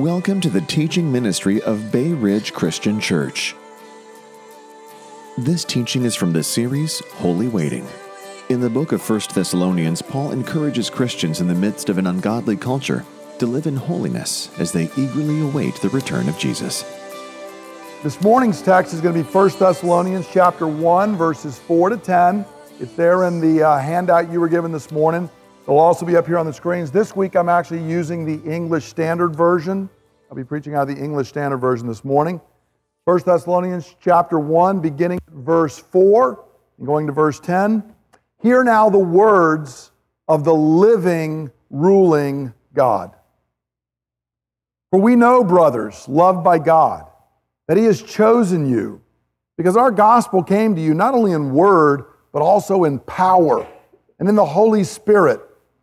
Welcome to the teaching ministry of Bay Ridge Christian Church. This teaching is from the series Holy Waiting. In the book of 1 Thessalonians, Paul encourages Christians in the midst of an ungodly culture to live in holiness as they eagerly await the return of Jesus. This morning's text is going to be 1 Thessalonians chapter 1 verses 4 to 10. It's there in the uh, handout you were given this morning. It'll also be up here on the screens. This week I'm actually using the English Standard Version. I'll be preaching out of the English Standard Version this morning. 1 Thessalonians chapter 1 beginning verse 4 and going to verse 10. Hear now the words of the living ruling God. For we know, brothers, loved by God, that He has chosen you, because our gospel came to you not only in word, but also in power and in the Holy Spirit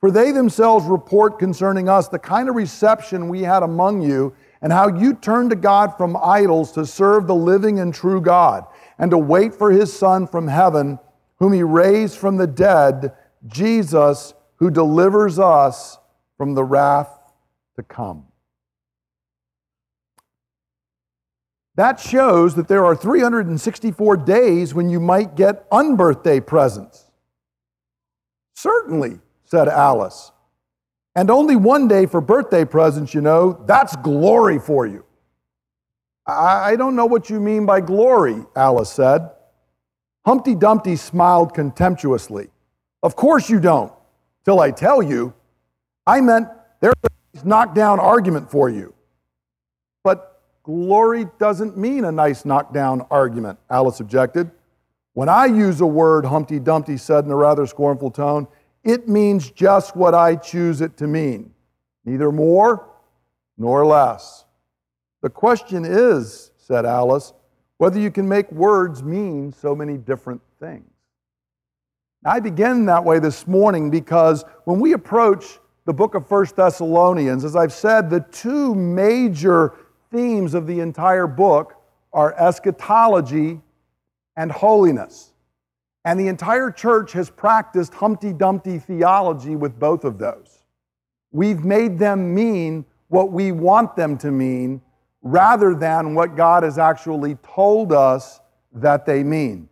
For they themselves report concerning us the kind of reception we had among you, and how you turned to God from idols to serve the living and true God, and to wait for his Son from heaven, whom he raised from the dead, Jesus, who delivers us from the wrath to come. That shows that there are 364 days when you might get unbirthday presents. Certainly, said Alice. And only one day for birthday presents, you know, that's glory for you. I, don't know what you mean by glory, Alice said. Humpty Dumpty smiled contemptuously. Of course you don't, till I tell you. I meant there's a knockdown argument for you. But glory doesn't mean a nice knockdown argument, Alice objected. When I use a word, Humpty Dumpty said in a rather scornful tone, it means just what I choose it to mean, neither more nor less. The question is, said Alice, whether you can make words mean so many different things. I begin that way this morning because when we approach the book of First Thessalonians, as I've said, the two major themes of the entire book are eschatology and holiness. And the entire church has practiced Humpty Dumpty theology with both of those. We've made them mean what we want them to mean rather than what God has actually told us that they mean.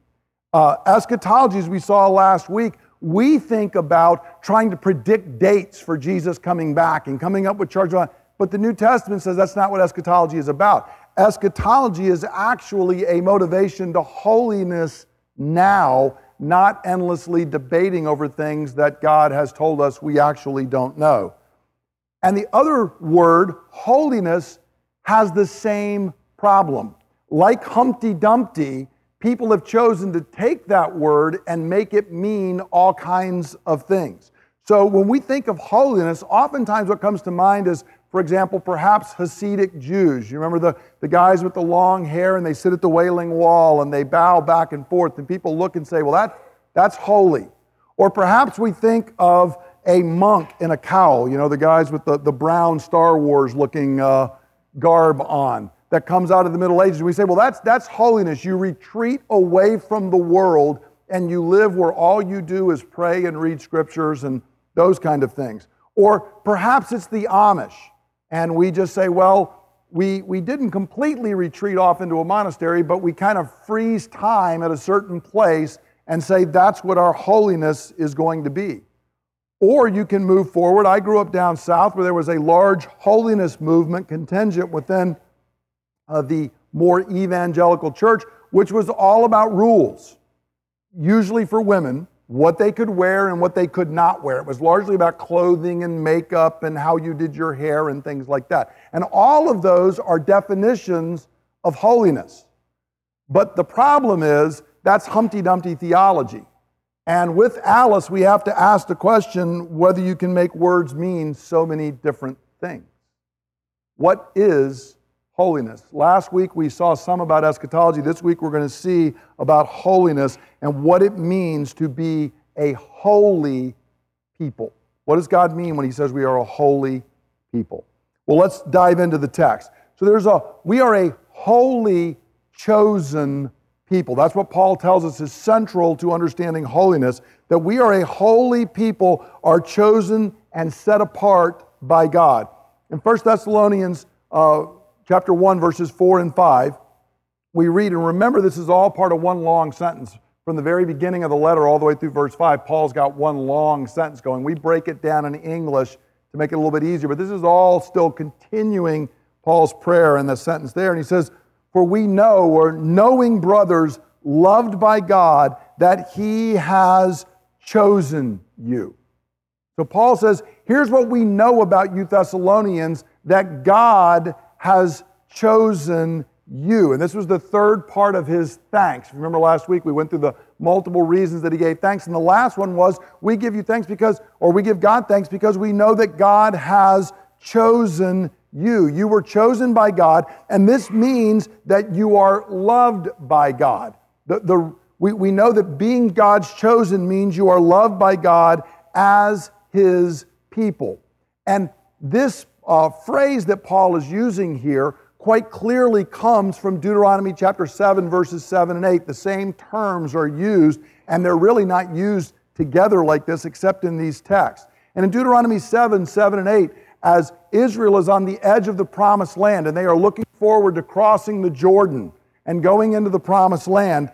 Uh, eschatology, as we saw last week, we think about trying to predict dates for Jesus coming back and coming up with charges. But the New Testament says that's not what eschatology is about. Eschatology is actually a motivation to holiness now, not endlessly debating over things that God has told us we actually don't know. And the other word, holiness, has the same problem. Like Humpty Dumpty, people have chosen to take that word and make it mean all kinds of things. So when we think of holiness, oftentimes what comes to mind is for example, perhaps Hasidic Jews. You remember the, the guys with the long hair and they sit at the Wailing Wall and they bow back and forth, and people look and say, well, that, that's holy. Or perhaps we think of a monk in a cowl, you know, the guys with the, the brown Star Wars looking uh, garb on that comes out of the Middle Ages. We say, well, that's, that's holiness. You retreat away from the world and you live where all you do is pray and read scriptures and those kind of things. Or perhaps it's the Amish and we just say, well, we, we didn't completely retreat off into a monastery, but we kind of freeze time at a certain place and say that's what our holiness is going to be. Or you can move forward. I grew up down south where there was a large holiness movement contingent within uh, the more evangelical church, which was all about rules, usually for women what they could wear and what they could not wear. It was largely about clothing and makeup and how you did your hair and things like that. And all of those are definitions of holiness. But the problem is that's Humpty Dumpty theology. And with Alice, we have to ask the question whether you can make words mean so many different things. What is holiness. Last week we saw some about eschatology. This week we're going to see about holiness and what it means to be a holy people. What does God mean when he says we are a holy people? Well, let's dive into the text. So there's a we are a holy chosen people. That's what Paul tells us is central to understanding holiness that we are a holy people, are chosen and set apart by God. In 1 Thessalonians uh, chapter 1, verses 4 and 5, we read, and remember this is all part of one long sentence. From the very beginning of the letter all the way through verse 5, Paul's got one long sentence going. We break it down in English to make it a little bit easier, but this is all still continuing Paul's prayer in the sentence there. And he says, For we know, or knowing brothers, loved by God, that he has chosen you. So Paul says, here's what we know about you Thessalonians that God has chosen you. And this was the third part of his thanks. Remember last week we went through the multiple reasons that he gave thanks. And the last one was we give you thanks because, or we give God thanks because we know that God has chosen you. You were chosen by God, and this means that you are loved by God. The, the, we, we know that being God's chosen means you are loved by God as his people. And this uh, phrase that Paul is using here quite clearly comes from Deuteronomy chapter 7, verses 7 and 8. The same terms are used, and they're really not used together like this except in these texts. And in Deuteronomy 7, 7 and 8, as Israel is on the edge of the promised land and they are looking forward to crossing the Jordan and going into the promised land,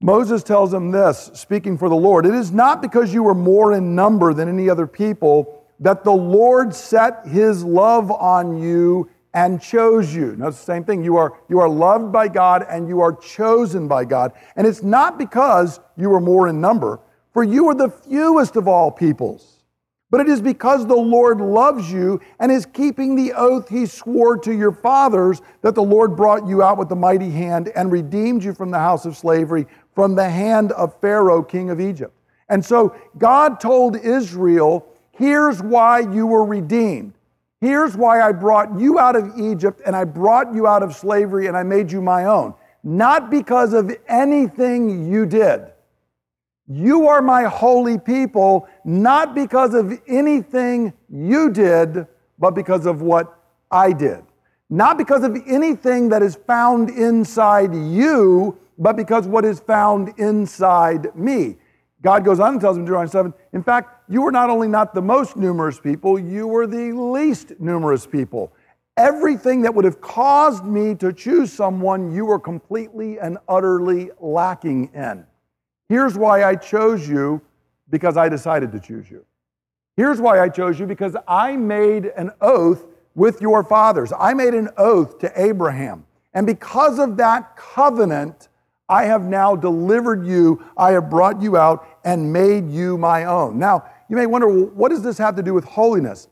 Moses tells them this, speaking for the Lord It is not because you were more in number than any other people that the Lord set his love on you and chose you. Notice the same thing. You are, you are loved by God and you are chosen by God. And it's not because you are more in number, for you are the fewest of all peoples. But it is because the Lord loves you and is keeping the oath he swore to your fathers that the Lord brought you out with a mighty hand and redeemed you from the house of slavery, from the hand of Pharaoh, king of Egypt. And so God told Israel, here's why you were redeemed. Here's why I brought you out of Egypt and I brought you out of slavery and I made you my own. Not because of anything you did. You are my holy people, not because of anything you did, but because of what I did. Not because of anything that is found inside you, but because what is found inside me. God goes on and tells him in Deuteronomy 7, in fact, you were not only not the most numerous people, you were the least numerous people. Everything that would have caused me to choose someone, you were completely and utterly lacking in. Here's why I chose you because I decided to choose you. Here's why I chose you because I made an oath with your fathers. I made an oath to Abraham. And because of that covenant, I have now delivered you, I have brought you out and made you my own. Now, you may wonder, what does this have to do with holiness?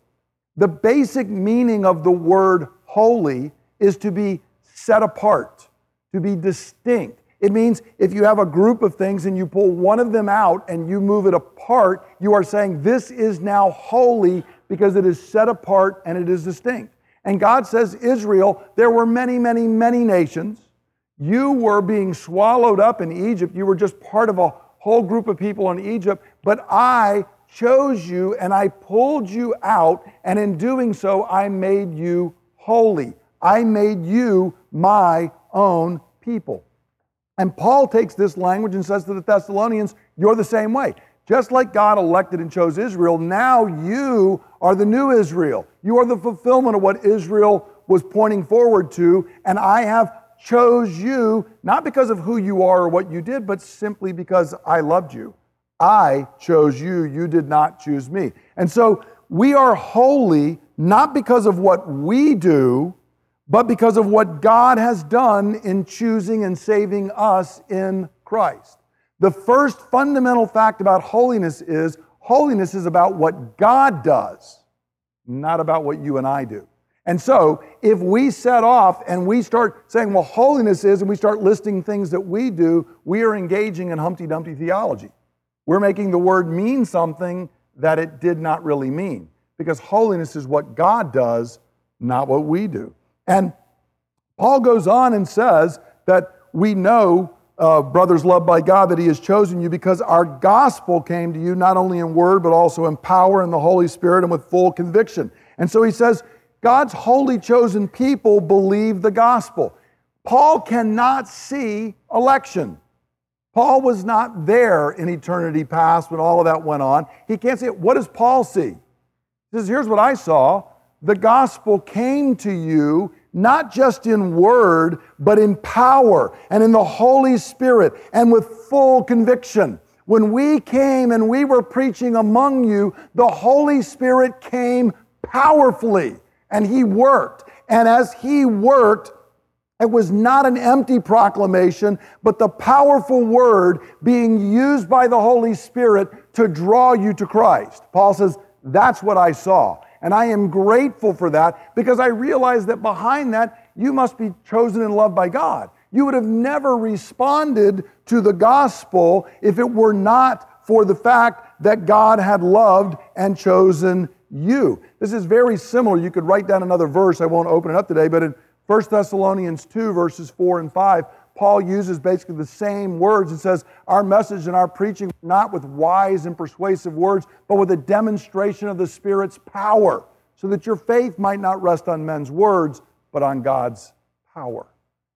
The basic meaning of the word holy is to be set apart, to be distinct. It means if you have a group of things and you pull one of them out and you move it apart, you are saying this is now holy because it is set apart and it is distinct. And God says, Israel, there were many, many, many nations. You were being swallowed up in Egypt. You were just part of a whole group of people in Egypt. But I chose you and I pulled you out. And in doing so, I made you holy. I made you my own people. And Paul takes this language and says to the Thessalonians, You're the same way. Just like God elected and chose Israel, now you are the new Israel. You are the fulfillment of what Israel was pointing forward to, and I have chose you not because of who you are or what you did, but simply because I loved you. I chose you, you did not choose me. And so we are holy not because of what we do, but because of what God has done in choosing and saving us in Christ. The first fundamental fact about holiness is holiness is about what God does, not about what you and I do. And so, if we set off and we start saying, well, holiness is, and we start listing things that we do, we are engaging in Humpty Dumpty theology. We're making the word mean something that it did not really mean. Because holiness is what God does, not what we do. And Paul goes on and says that we know, uh, brothers loved by God, that He has chosen you because our gospel came to you not only in word, but also in power in the Holy Spirit and with full conviction. And so he says, God's holy chosen people believe the gospel. Paul cannot see election. Paul was not there in eternity past when all of that went on. He can't see it. What does Paul see? He says, Here's what I saw the gospel came to you not just in word, but in power and in the Holy Spirit and with full conviction. When we came and we were preaching among you, the Holy Spirit came powerfully and He worked. And as He worked, it was not an empty proclamation, but the powerful word being used by the Holy Spirit to draw you to Christ. Paul says, That's what I saw. And I am grateful for that because I realize that behind that, you must be chosen and loved by God. You would have never responded to the gospel if it were not for the fact that God had loved and chosen you. This is very similar. You could write down another verse. I won't open it up today, but in 1 Thessalonians 2, verses 4 and 5, Paul uses basically the same words and says, Our message and our preaching, not with wise and persuasive words, but with a demonstration of the Spirit's power, so that your faith might not rest on men's words, but on God's power.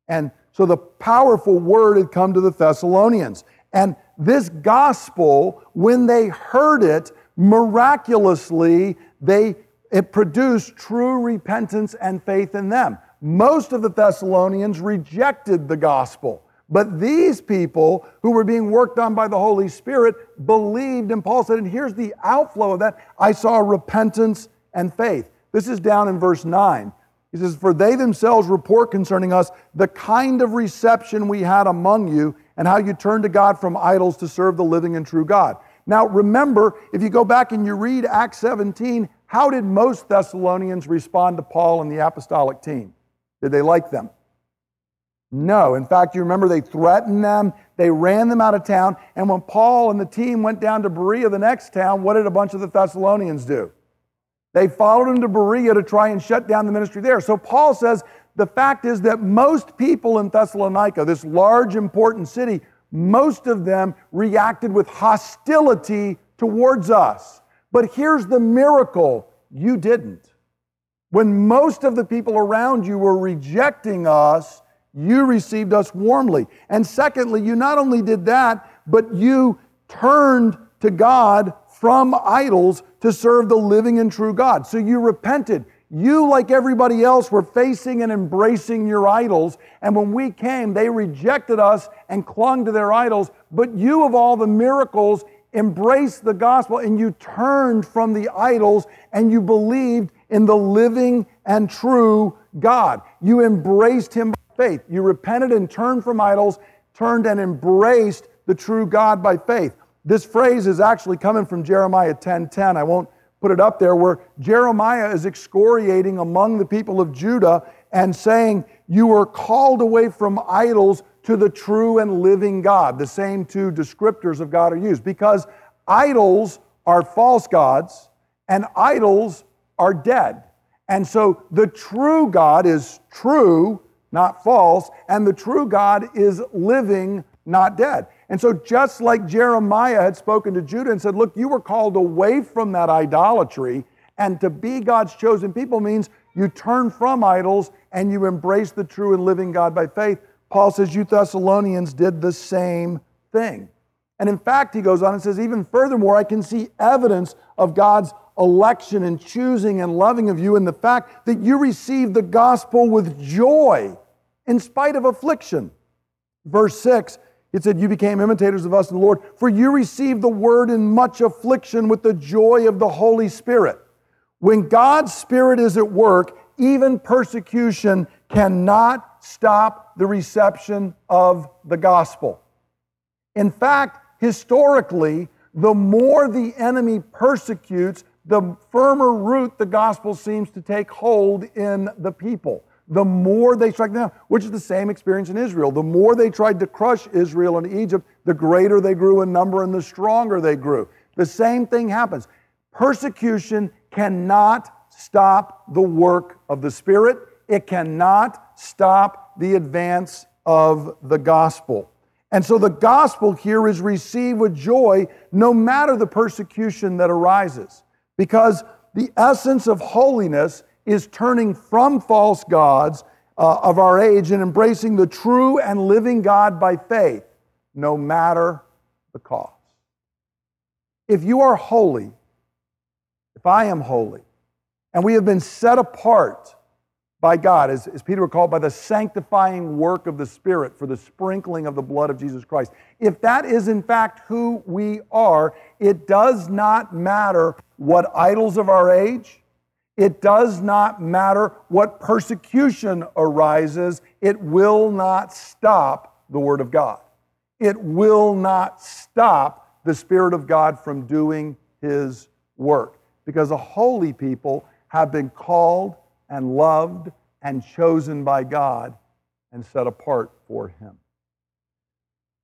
And so the powerful word had come to the Thessalonians. And this gospel, when they heard it, miraculously, they, it produced true repentance and faith in them. Most of the Thessalonians rejected the gospel. But these people who were being worked on by the Holy Spirit believed, and Paul said, and here's the outflow of that I saw repentance and faith. This is down in verse 9. He says, For they themselves report concerning us the kind of reception we had among you, and how you turned to God from idols to serve the living and true God. Now, remember, if you go back and you read Acts 17, how did most Thessalonians respond to Paul and the apostolic team? Did they like them? No. In fact, you remember they threatened them, they ran them out of town, and when Paul and the team went down to Berea, the next town, what did a bunch of the Thessalonians do? They followed him to Berea to try and shut down the ministry there. So Paul says the fact is that most people in Thessalonica, this large, important city, most of them reacted with hostility towards us. But here's the miracle you didn't. When most of the people around you were rejecting us, you received us warmly. And secondly, you not only did that, but you turned to God from idols to serve the living and true God. So you repented. You, like everybody else, were facing and embracing your idols. And when we came, they rejected us and clung to their idols. But you, of all the miracles, embraced the gospel and you turned from the idols and you believed in the living and true God. You embraced Him by faith. You repented and turned from idols, turned and embraced the true God by faith. This phrase is actually coming from Jeremiah 10:10. 10, 10. I won't put it up there, where Jeremiah is excoriating among the people of Judah and saying, You were called away from idols to the true and living God. The same two descriptors of God are used because idols are false gods and idols are dead. And so the true God is true, not false, and the true God is living, not dead. And so, just like Jeremiah had spoken to Judah and said, Look, you were called away from that idolatry, and to be God's chosen people means you turn from idols and you embrace the true and living God by faith. Paul says, You Thessalonians did the same thing. And in fact, he goes on and says, Even furthermore, I can see evidence of God's election and choosing and loving of you and the fact that you received the gospel with joy in spite of affliction. Verse 6, it said, You became imitators of us in the Lord, for you received the word in much affliction with the joy of the Holy Spirit. When God's Spirit is at work, even persecution cannot stop the reception of the gospel. In fact, historically, the more the enemy persecutes, the firmer root the gospel seems to take hold in the people. The more they strike down, which is the same experience in Israel. The more they tried to crush Israel and Egypt, the greater they grew in number and the stronger they grew. The same thing happens. Persecution cannot stop the work of the Spirit It cannot stop the advance of the gospel. And so the gospel here is received with joy no matter the persecution that arises. Because the essence of holiness is turning from false gods uh, of our age and embracing the true and living God by faith, no matter the cost. If you are holy, if I am holy, and we have been set apart by God, as, as Peter recalled, by the sanctifying work of the Spirit for the sprinkling of the blood of Jesus Christ. If that is in fact who we are, it does not matter what idols of our age, it does not matter what persecution arises, it will not stop the Word of God. It will not stop the Spirit of God from doing His work because a holy people have been called and loved and chosen by God and set apart for Him.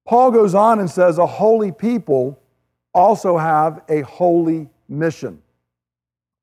Paul goes on and says, A holy people also have a holy mission.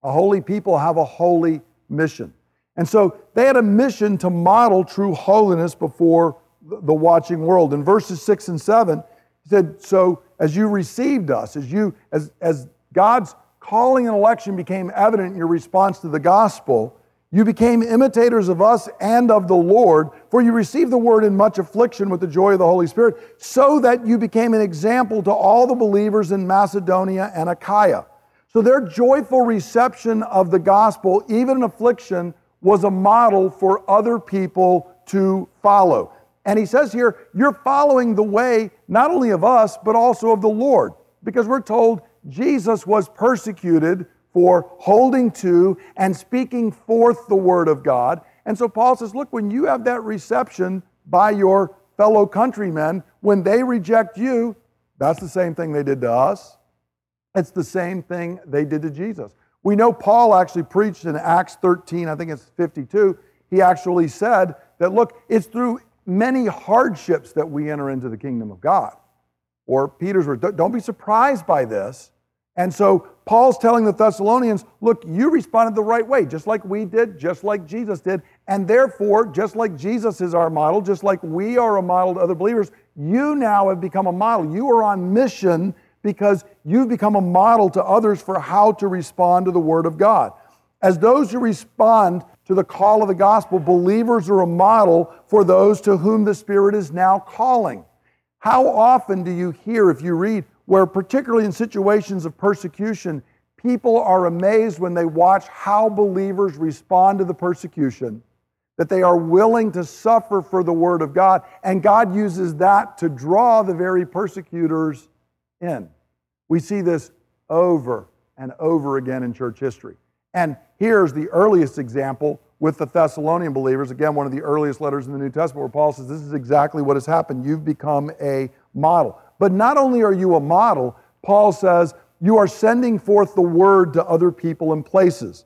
A holy people have a holy mission. And so they had a mission to model true holiness before the watching world. In verses 6 and 7, he said, So as you received us, as you as as God's calling and election became evident in your response to the gospel, you became imitators of us and of the Lord, for you received the word in much affliction with the joy of the Holy Spirit, so that you became an example to all the believers in Macedonia and Achaia. So their joyful reception of the gospel, even in affliction, was a model for other people to follow. And he says here, you're following the way not only of us, but also of the Lord, because we're told Jesus was persecuted for holding to and speaking forth the word of God. And so Paul says, look, when you have that reception by your fellow countrymen, when they reject you, that's the same thing they did to us. It's the same thing they did to Jesus. We know Paul actually preached in Acts 13, I think it's 52. He actually said that, look, it's through many hardships that we enter into the kingdom of God. Or Peter's word, don't be surprised by this and so Paul's telling the Thessalonians, look, you responded the right way, just like we did, just like Jesus did. And therefore, just like Jesus is our model, just like we are a model to other believers, you now have become a model. You are on mission because you've become a model to others for how to respond to the Word of God. As those who respond to the call of the gospel, believers are a model for those to whom the Spirit is now calling. How often do you hear, if you read, where, particularly in situations of persecution, people are amazed when they watch how believers respond to the persecution, that they are willing to suffer for the Word of God, and God uses that to draw the very persecutors in. We see this over and over again in church history. And here's the earliest example with the Thessalonian believers. Again, one of the earliest letters in the New Testament where Paul says, This is exactly what has happened. You've become a model. But not only are you a model, Paul says, you are sending forth the word to other people and places.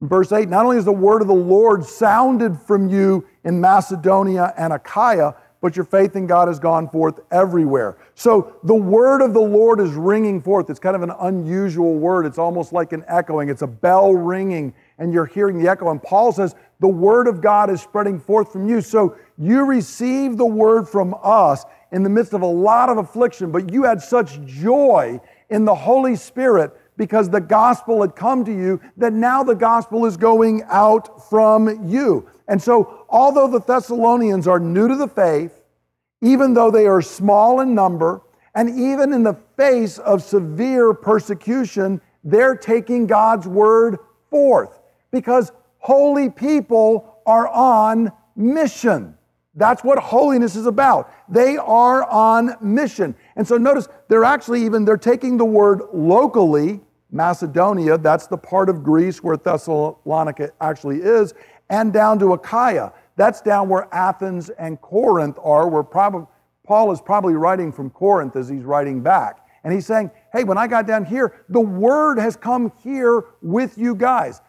Verse 8, not only is the word of the Lord sounded from you in Macedonia and Achaia, but your faith in God has gone forth everywhere. So the word of the Lord is ringing forth. It's kind of an unusual word. It's almost like an echoing, it's a bell ringing, and you're hearing the echo. And Paul says, The word of God is spreading forth from you. So you receive the word from us in the midst of a lot of affliction, but you had such joy in the Holy Spirit because the gospel had come to you that now the gospel is going out from you. And so, although the Thessalonians are new to the faith, even though they are small in number, and even in the face of severe persecution, they're taking God's word forth because holy people are on mission. That's what holiness is about. They are on mission. And so notice they're actually even they're taking the word locally, Macedonia, that's the part of Greece where Thessalonica actually is, and down to Achaia. That's down where Athens and Corinth are, where probably Paul is probably writing from Corinth as he's writing back. And he's saying, hey, when I got down here, the word has come here with you guys.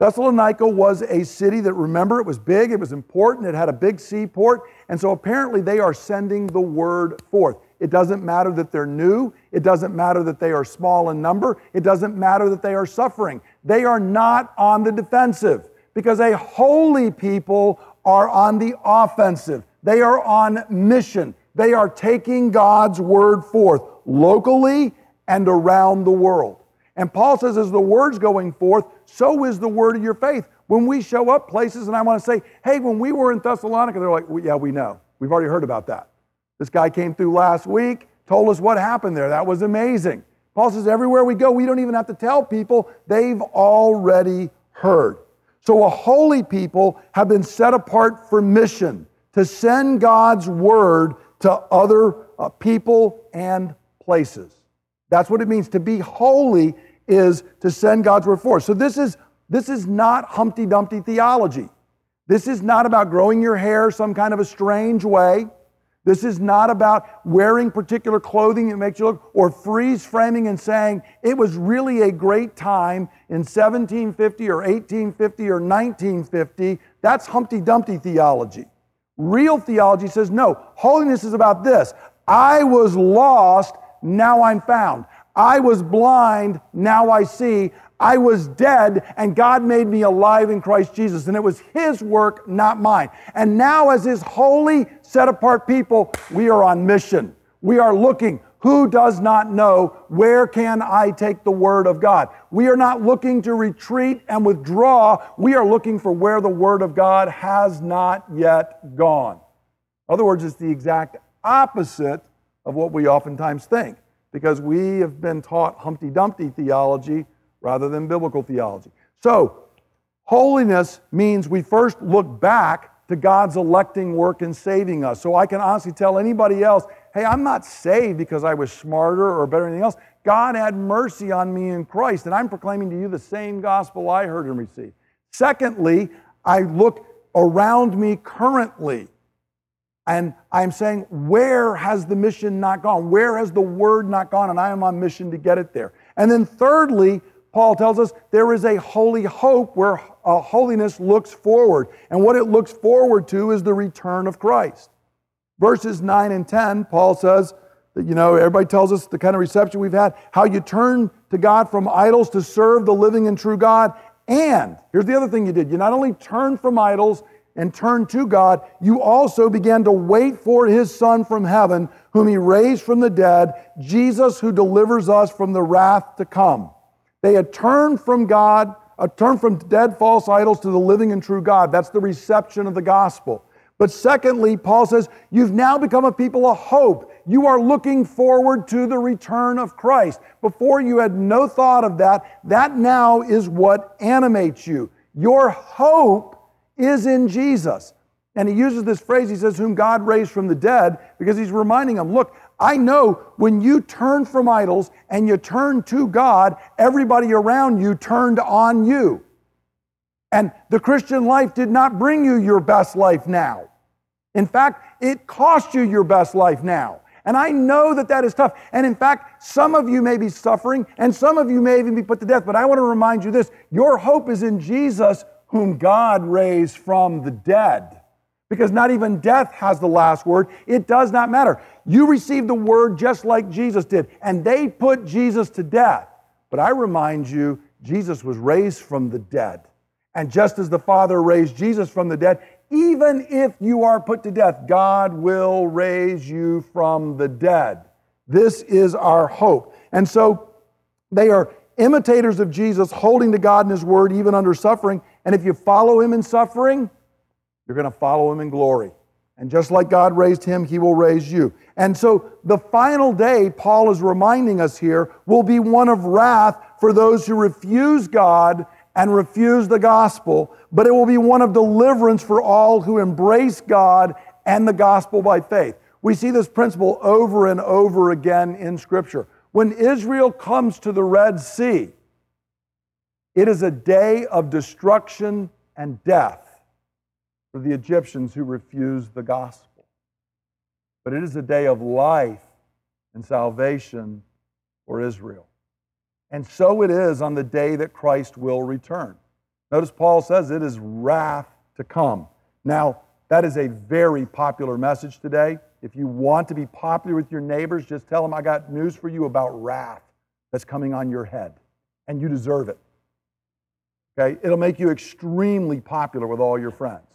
Thessalonica was a city that, remember, it was big, it was important, it had a big seaport, and so apparently they are sending the word forth. It doesn't matter that they're new, it doesn't matter that they are small in number, it doesn't matter that they are suffering. They are not on the defensive Because a holy people are on the offensive, they are on mission. They are taking God's word forth locally and around the world. And Paul says, as the word's going forth, so is the word of your faith. When we show up places, and I want to say, hey, when we were in Thessalonica, they're like, well, yeah, we know. We've already heard about that. This guy came through last week, told us what happened there. That was amazing. Paul says, everywhere we go, we don't even have to tell people, they've already heard. So, a holy people have been set apart for mission to send God's word to other uh, people and places. That's what it means to be holy is to send God's word forth. So this is this is not Humpty Dumpty theology. This is not about growing your hair some kind of a strange way. This is not about wearing particular clothing that makes you look, or freeze framing and saying it was really a great time in 1750 or 1850 or 1950. That's Humpty Dumpty theology. Real theology says no, holiness is about this. I was lost, now I'm found. I was blind, now I see. I was dead, and God made me alive in Christ Jesus. And it was His work, not mine. And now, as His holy, set apart people, we are on mission. We are looking. Who does not know where can I take the word of God? We are not looking to retreat and withdraw. We are looking for where the word of God has not yet gone. In other words, it's the exact opposite of what we oftentimes think because we have been taught Humpty Dumpty theology rather than biblical theology. So, holiness means we first look back to God's electing work in saving us. So I can honestly tell anybody else, hey, I'm not saved because I was smarter or better than anything else. God had mercy on me in Christ, and I'm proclaiming to you the same gospel I heard and received. Secondly, I look around me currently and I'm saying, where has the mission not gone? Where has the word not gone? And I am on mission to get it there. And then, thirdly, Paul tells us there is a holy hope where uh, holiness looks forward. And what it looks forward to is the return of Christ. Verses 9 and 10, Paul says that, you know, everybody tells us the kind of reception we've had, how you turn to God from idols to serve the living and true God. And here's the other thing you did you not only turned from idols, and turned to God, you also began to wait for his Son from heaven, whom he raised from the dead, Jesus who delivers us from the wrath to come. They had turned from God, uh, turned from dead false idols to the living and true God. That's the reception of the gospel. But secondly, Paul says, you've now become a people of hope. You are looking forward to the return of Christ. Before you had no thought of that. That now is what animates you. Your hope is in Jesus. And he uses this phrase, he says, whom God raised from the dead, because he's reminding them, look, I know when you turn from idols and you turn to God, everybody around you turned on you. And the Christian life did not bring you your best life now. In fact, it cost you your best life now. And I know that that is tough. And in fact, some of you may be suffering and some of you may even be put to death. But I want to remind you this your hope is in Jesus, whom God raised from the dead because not even death has the last word. It does not matter. You received the word just like Jesus did, and they put Jesus to death. But I remind you, Jesus was raised from the dead. And just as the Father raised Jesus from the dead, even if you are put to death, God will raise you from the dead. This is our hope. And so they are imitators of Jesus, holding to God and His Word even under suffering. And if you follow Him in suffering, you're going to follow him in glory. And just like God raised him, he will raise you. And so the final day, Paul is reminding us here, will be one of wrath for those who refuse God and refuse the gospel, but it will be one of deliverance for all who embrace God and the gospel by faith. We see this principle over and over again in Scripture. When Israel comes to the Red Sea, it is a day of destruction and death for the Egyptians who refused the gospel. But it is a day of life and salvation for Israel. And so it is on the day that Christ will return. Notice Paul says it is wrath to come. Now, that is a very popular message today. If you want to be popular with your neighbors, just tell them I got news for you about wrath that's coming on your head, and you deserve it. Okay? It'll make you extremely popular with all your friends,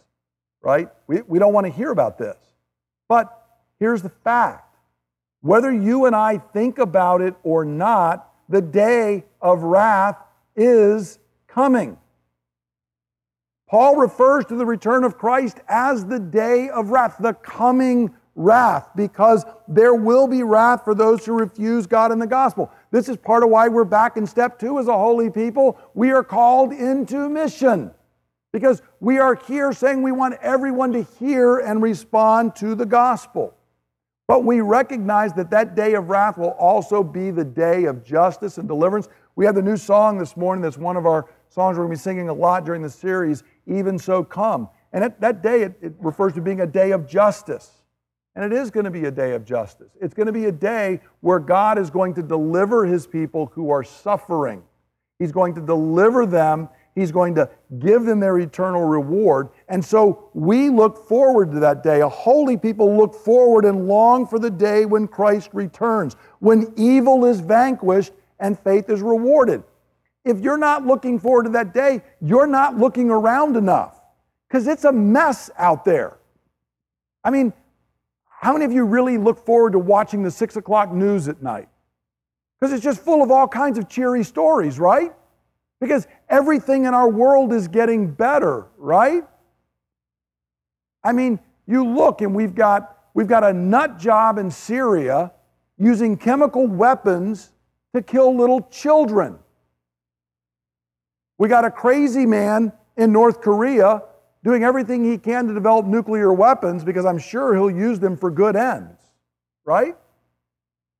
right? We, we don't want to hear about this. But here's the fact whether you and I think about it or not, the day of wrath is coming. Paul refers to the return of Christ as the day of wrath, the coming wrath, because there will be wrath for those who refuse God and the gospel. This is part of why we're back in step two as a holy people. We are called into mission because we are here saying we want everyone to hear and respond to the gospel. But we recognize that that day of wrath will also be the day of justice and deliverance. We have the new song this morning that's one of our songs we're going to be singing a lot during the series, Even So Come. And at that day, it, it refers to being a day of justice. And it is going to be a day of justice. It's going to be a day where God is going to deliver his people who are suffering. He's going to deliver them He's going to give them their eternal reward. And so we look forward to that day. A holy people look forward and long for the day when Christ returns, when evil is vanquished and faith is rewarded. If you're not looking forward to that day, you're not looking around enough because it's a mess out there. I mean, how many of you really look forward to watching the six o'clock news at night? Because it's just full of all kinds of cheery stories, right? Because everything in our world is getting better, right? I mean, you look and we've got we've got a nut job in Syria using chemical weapons to kill little children. We got a crazy man in North Korea doing everything he can to develop nuclear weapons because I'm sure he'll use them for good ends, right?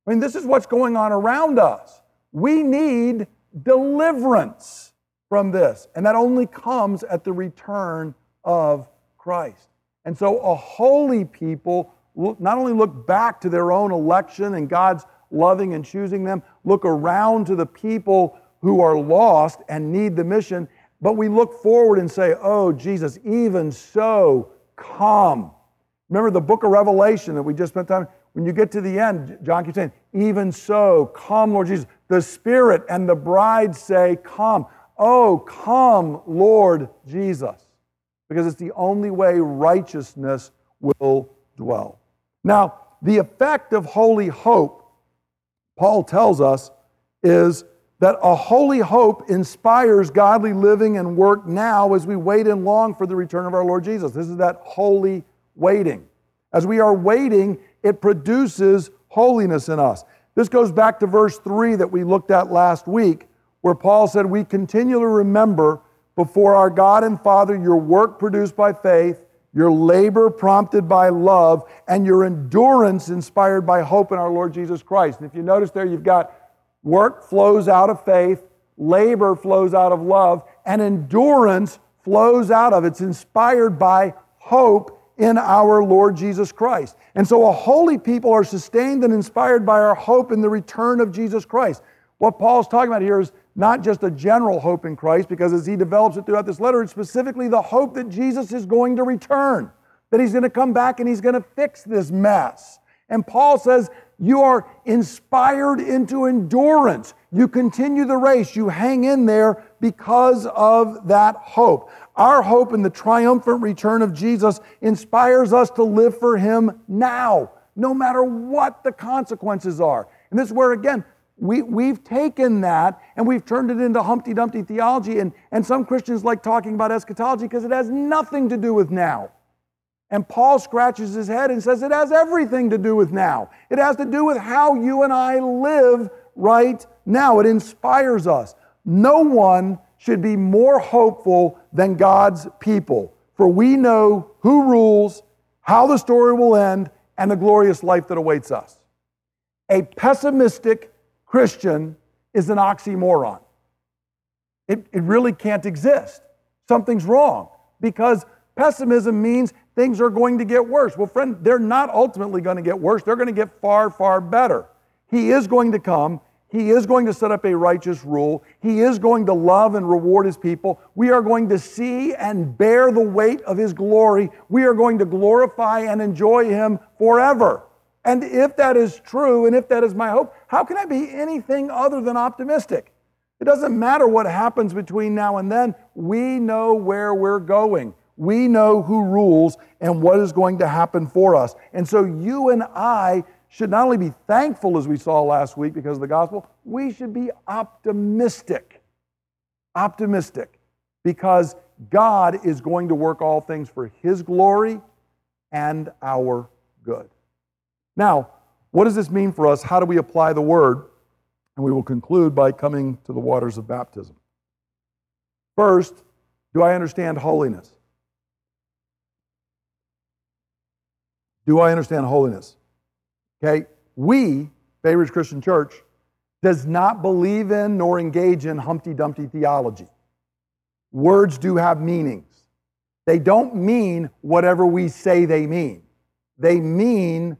I mean, this is what's going on around us. We need deliverance from this. And that only comes at the return of Christ. And so a holy people not only look back to their own election and God's loving and choosing them, look around to the people who are lost and need the mission, but we look forward and say, Oh, Jesus, even so, come. Remember the book of Revelation that we just spent time? When you get to the end, John keeps saying, Even so, come, Lord Jesus. The Spirit and the bride say, Come. Oh, come, Lord Jesus. Because it's the only way righteousness will dwell. Now, the effect of holy hope, Paul tells us, is that a holy hope inspires godly living and work now as we wait and long for the return of our Lord Jesus. This is that holy waiting. As we are waiting, it produces holiness in us. This goes back to verse 3 that we looked at last week, where Paul said, We continually remember before our God and Father your work produced by faith, your labor prompted by love, and your endurance inspired by hope in our Lord Jesus Christ. And if you notice there, you've got work flows out of faith, labor flows out of love, and endurance flows out of it's inspired by hope in our Lord Jesus Christ. And so a holy people are sustained and inspired by our hope in the return of Jesus Christ. What Paul's talking about here is not just a general hope in Christ, because as he develops it throughout this letter, it's specifically the hope that Jesus is going to return, that he's going to come back and he's going to fix this mess. And Paul says, You are inspired into endurance. You continue the race, you hang in there because of that hope. Our hope in the triumphant return of Jesus inspires us to live for Him now, no matter what the consequences are. And this is where, again, we, we've taken that and we've turned it into Humpty Dumpty theology. And, and some Christians like talking about eschatology because it has nothing to do with now. And Paul scratches his head and says it has everything to do with now. It has to do with how you and I live right now. It inspires us. No one should be more hopeful than God's people, for we know who rules, how the story will end, and the glorious life that awaits us. A pessimistic Christian is an oxymoron. It, it really can't exist. Something's wrong because pessimism means things are going to get worse. Well, friend, they're not ultimately going to get worse. They're going to get far, far better. He is going to come. He is going to set up a righteous rule. He is going to love and reward his people. We are going to see and bear the weight of his glory. We are going to glorify and enjoy him forever. And if that is true, and if that is my hope, how can I be anything other than optimistic? It doesn't matter what happens between now and then. We know where we're going. We know who rules and what is going to happen for us. And so you and I should not only be thankful, as we saw last week, because of the gospel, we should be optimistic. Optimistic. Because God is going to work all things for His glory and our good. Now, what does this mean for us? How do we apply the word? And we will conclude by coming to the waters of baptism. First, do I understand holiness? Do I understand holiness? Okay, we, Bay Ridge Christian Church, does not believe in nor engage in Humpty Dumpty theology. Words do have meanings. They don't mean whatever we say they mean. They mean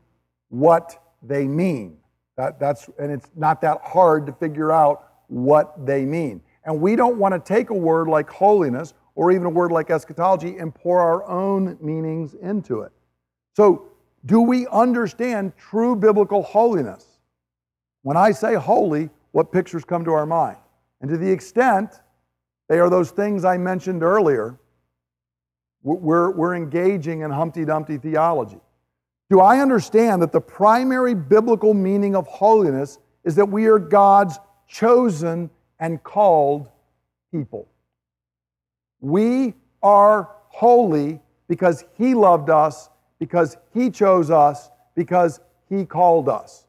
what they mean. That, that's, and it's not that hard to figure out what they mean. And we don't want to take a word like holiness or even a word like eschatology and pour our own meanings into it. So do we understand true biblical holiness? When I say holy, what pictures come to our mind? And to the extent they are those things I mentioned earlier, we're, we're engaging in Humpty Dumpty theology. Do I understand that the primary biblical meaning of holiness is that we are God's chosen and called people? We are holy because He loved us because He chose us, because He called us.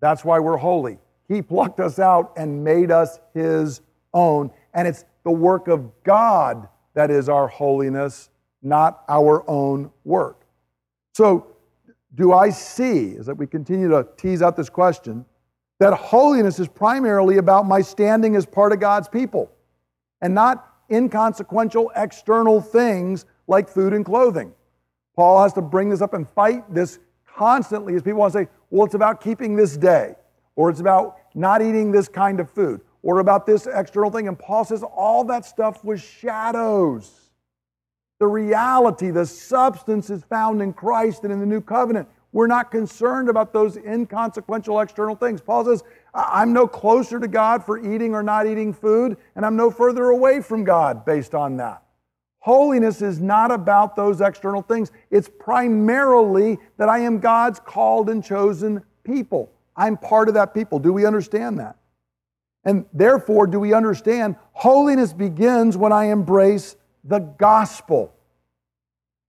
That's why we're holy. He plucked us out and made us His own. And it's the work of God that is our holiness, not our own work. So, do I see, as we continue to tease out this question, that holiness is primarily about my standing as part of God's people and not inconsequential external things like food and clothing? Paul has to bring this up and fight this constantly as people want to say, well, it's about keeping this day, or it's about not eating this kind of food, or about this external thing. And Paul says all that stuff was shadows. The reality, the substance is found in Christ and in the new covenant. We're not concerned about those inconsequential external things. Paul says, I'm no closer to God for eating or not eating food, and I'm no further away from God based on that. Holiness is not about those external things. It's primarily that I am God's called and chosen people. I'm part of that people. Do we understand that? And therefore, do we understand holiness begins when I embrace the gospel?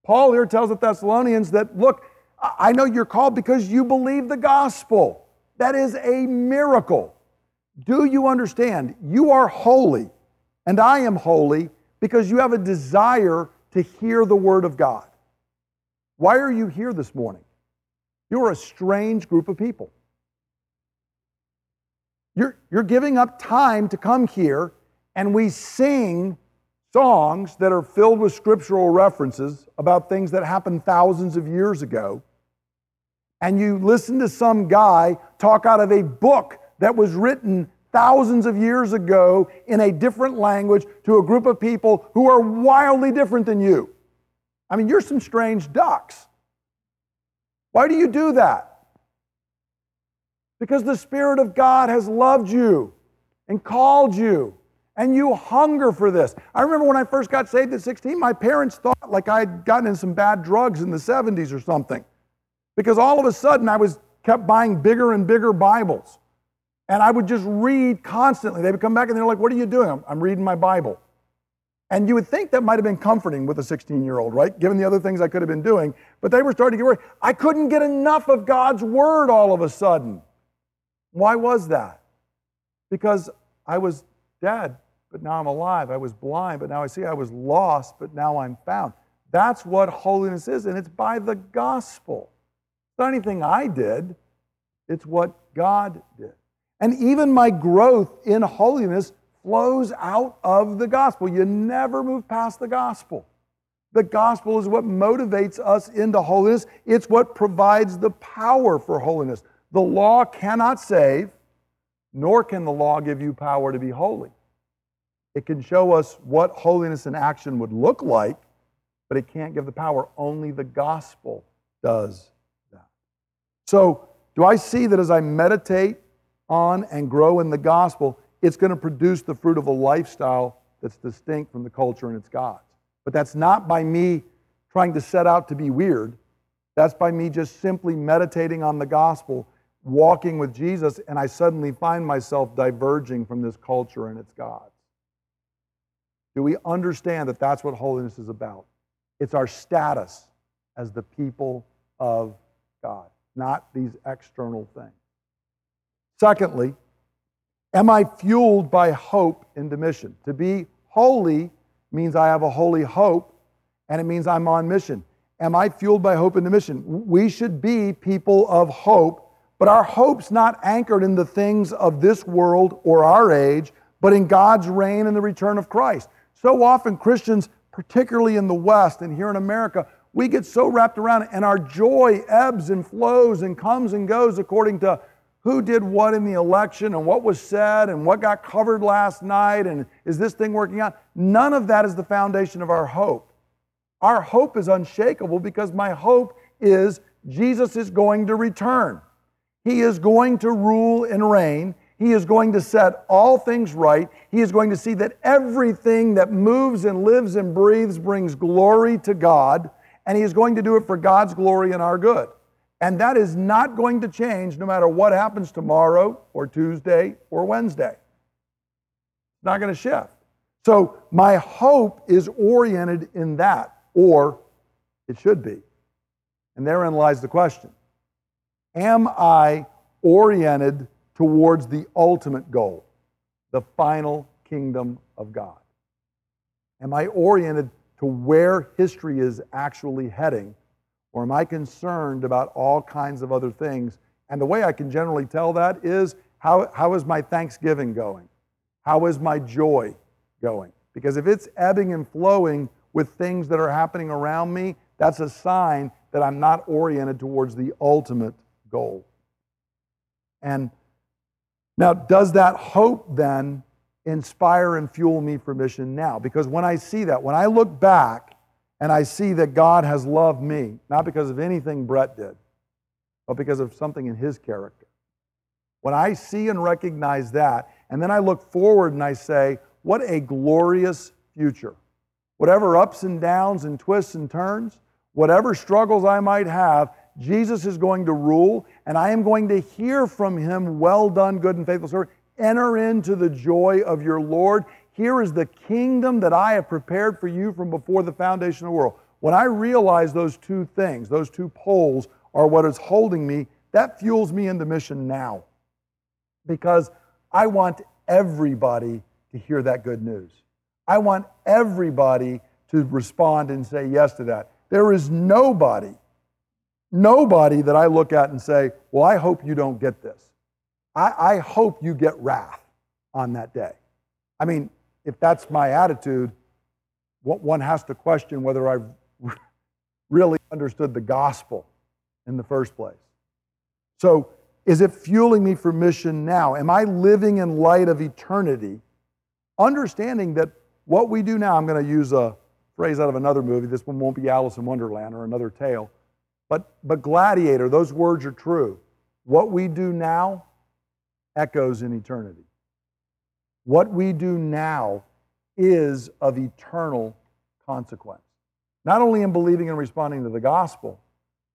Paul here tells the Thessalonians that, look, I know you're called because you believe the gospel. That is a miracle. Do you understand? You are holy, and I am holy because you have a desire to hear the Word of God. Why are you here this morning? You're a strange group of people. You're, you're giving up time to come here, and we sing songs that are filled with scriptural references about things that happened thousands of years ago. And you listen to some guy talk out of a book that was written thousands of years ago in a different language to a group of people who are wildly different than you. I mean, you're some strange ducks. Why do you do that? Because the Spirit of God has loved you and called you, and you hunger for this. I remember when I first got saved at 16, my parents thought like I'd gotten in some bad drugs in the 70s or something. Because all of a sudden I was kept buying bigger and bigger Bibles. And I would just read constantly. They would come back and they're like, What are you doing? I'm, I'm reading my Bible. And you would think that might have been comforting with a 16 year old, right? Given the other things I could have been doing. But they were starting to get worried. I couldn't get enough of God's word all of a sudden. Why was that? Because I was dead, but now I'm alive. I was blind, but now I see. I was lost, but now I'm found. That's what holiness is, and it's by the gospel. It's not anything I did, it's what God did. And even my growth in holiness flows out of the gospel. You never move past the gospel. The gospel is what motivates us into holiness, it's what provides the power for holiness. The law cannot save, nor can the law give you power to be holy. It can show us what holiness in action would look like, but it can't give the power. Only the gospel does that. So, do I see that as I meditate on and grow in the gospel, it's going to produce the fruit of a lifestyle that's distinct from the culture and its gods. But that's not by me trying to set out to be weird. That's by me just simply meditating on the gospel, walking with Jesus, and I suddenly find myself diverging from this culture and its gods. Do we understand that that's what holiness is about? It's our status as the people of God, not these external things. Secondly, am I fueled by hope into mission? To be holy means I have a holy hope, and it means I'm on mission. Am I fueled by hope in the mission? We should be people of hope, but our hope's not anchored in the things of this world or our age, but in God's reign and the return of Christ. So often, Christians, particularly in the West and here in America, we get so wrapped around it, and our joy ebbs and flows and comes and goes according to who did what in the election and what was said and what got covered last night and is this thing working out. None of that is the foundation of our hope. Our hope is unshakable because my hope is Jesus is going to return. He is going to rule and reign. He is going to set all things right. He is going to see that everything that moves and lives and breathes brings glory to God, and He is going to do it for God's glory and our good. And that is not going to change no matter what happens tomorrow or Tuesday or Wednesday. It's not going to shift. So my hope is oriented in that or it should be. And therein lies the question Am I oriented towards the ultimate goal, the final kingdom of God? Am I oriented to where history is actually heading? Or am I concerned about all kinds of other things? And the way I can generally tell that is how, how is my thanksgiving going? How is my joy going? Because if it's ebbing and flowing with things that are happening around me, that's a sign that I'm not oriented towards the ultimate goal. And now, does that hope then inspire and fuel me for mission now? Because when I see that, when I look back and I see that God has loved me, not because of anything Brett did, but because of something in his character. When I see and recognize that, and then I look forward and I say, what a glorious future whatever ups and downs and twists and turns, whatever struggles I might have, Jesus is going to rule, and I am going to hear from him, Well done, good and faithful servant. Enter into the joy of your Lord. Here is the kingdom that I have prepared for you from before the foundation of the world. When I realize those two things, those two poles are what is holding me, that fuels me into mission now. Because I want everybody to hear that good news. I want everybody to respond and say yes to that. There is nobody, nobody that I look at and say, Well, I hope you don't get this. I, I hope you get wrath on that day. I mean, if that's my attitude, one has to question whether I've really understood the gospel in the first place. So, is it fueling me for mission now? Am I living in light of eternity, understanding that what we do now, I'm going to use a phrase out of another movie. This one won't be Alice in Wonderland or another tale. But, but Gladiator, those words are true. What we do now echoes in eternity. What we do now is of eternal consequence. Not only in believing and responding to the gospel,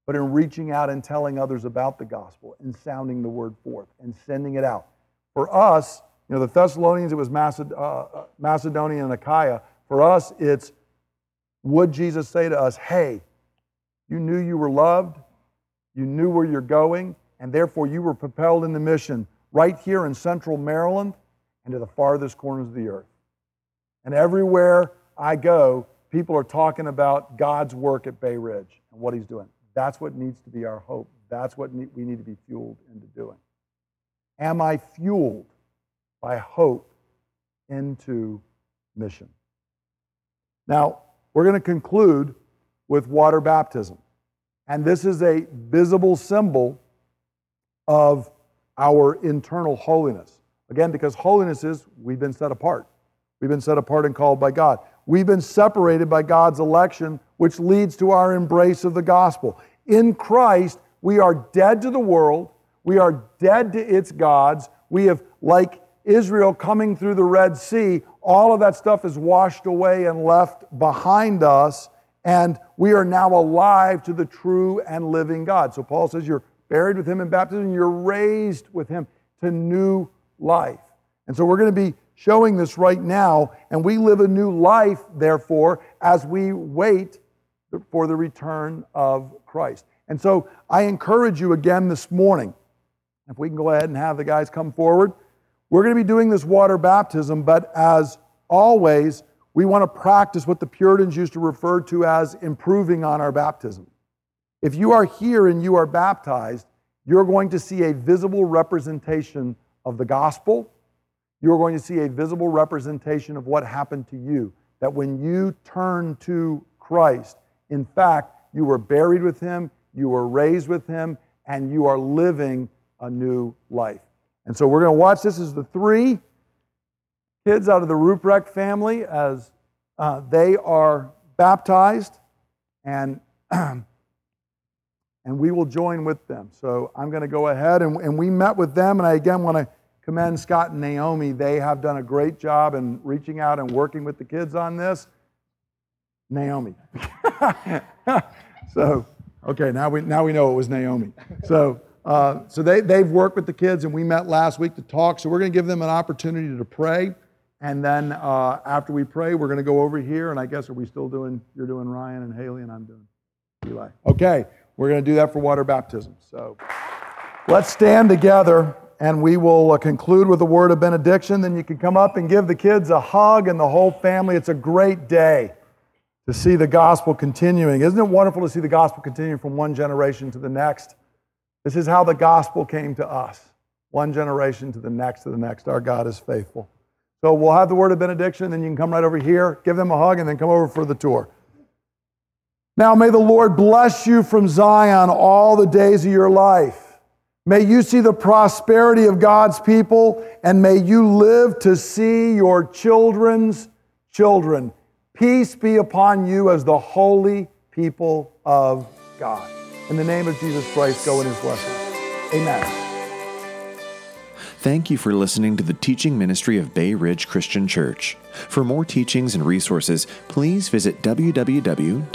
but in reaching out and telling others about the gospel and sounding the word forth and sending it out. For us, you know, the Thessalonians, it was uh, uh, Macedonia and Achaia. For us, it's would Jesus say to us, hey, you knew you were loved, you knew where you're going, and therefore you were propelled in the mission right here in central Maryland and to the farthest corners of the earth. And everywhere I go, people are talking about God's work at Bay Ridge and what He's doing. That's what needs to be our hope. That's what we need to be fueled into doing. Am I fueled by hope into mission. Now, we're going to conclude with water baptism. And this is a visible symbol of our internal holiness. Again, because holiness is we've been set apart. We've been set apart and called by God. We've been separated by God's election, which leads to our embrace of the gospel. In Christ, we are dead to the world. We are dead to its gods. We have, like Israel coming through the Red Sea, all of that stuff is washed away and left behind us, and we are now alive to the true and living God. So Paul says you're buried with him in baptism, you're raised with him to new life. And so we're going to be showing this right now, and we live a new life, therefore, as we wait for the return of Christ. And so I encourage you again this morning, if we can go ahead and have the guys come forward. We're going to be doing this water baptism, but as always, we want to practice what the Puritans used to refer to as improving on our baptism. If you are here and you are baptized, you're going to see a visible representation of the gospel. You're going to see a visible representation of what happened to you. That when you turn to Christ, in fact, you were buried with him, you were raised with him, and you are living a new life. And so we're going to watch this as the three kids out of the Ruprecht family as uh, they are baptized, and, and we will join with them. So I'm going to go ahead, and, and we met with them, and I again want to commend Scott and Naomi. They have done a great job in reaching out and working with the kids on this. Naomi. so, okay, now we, now we know it was Naomi. So, uh, so they, they've worked with the kids, and we met last week to talk. So we're going to give them an opportunity to pray. And then uh, after we pray, we're going to go over here. And I guess are we still doing, you're doing Ryan and Haley, and I'm doing Eli. Okay, we're going to do that for water baptism. So let's stand together and we will uh, conclude with a word of benediction. Then you can come up and give the kids a hug and the whole family. It's a great day to see the gospel continuing. Isn't it wonderful to see the gospel continuing from one generation to the next? This is how the gospel came to us one generation to the next to the next. Our God is faithful. So we'll have the word of benediction, then you can come right over here, give them a hug, and then come over for the tour. Now, may the Lord bless you from Zion all the days of your life. May you see the prosperity of God's people, and may you live to see your children's children. Peace be upon you as the holy people of God. In the name of Jesus Christ, go in his blessing. Amen. Thank you for listening to the teaching ministry of Bay Ridge Christian Church. For more teachings and resources, please visit www.brcc.church.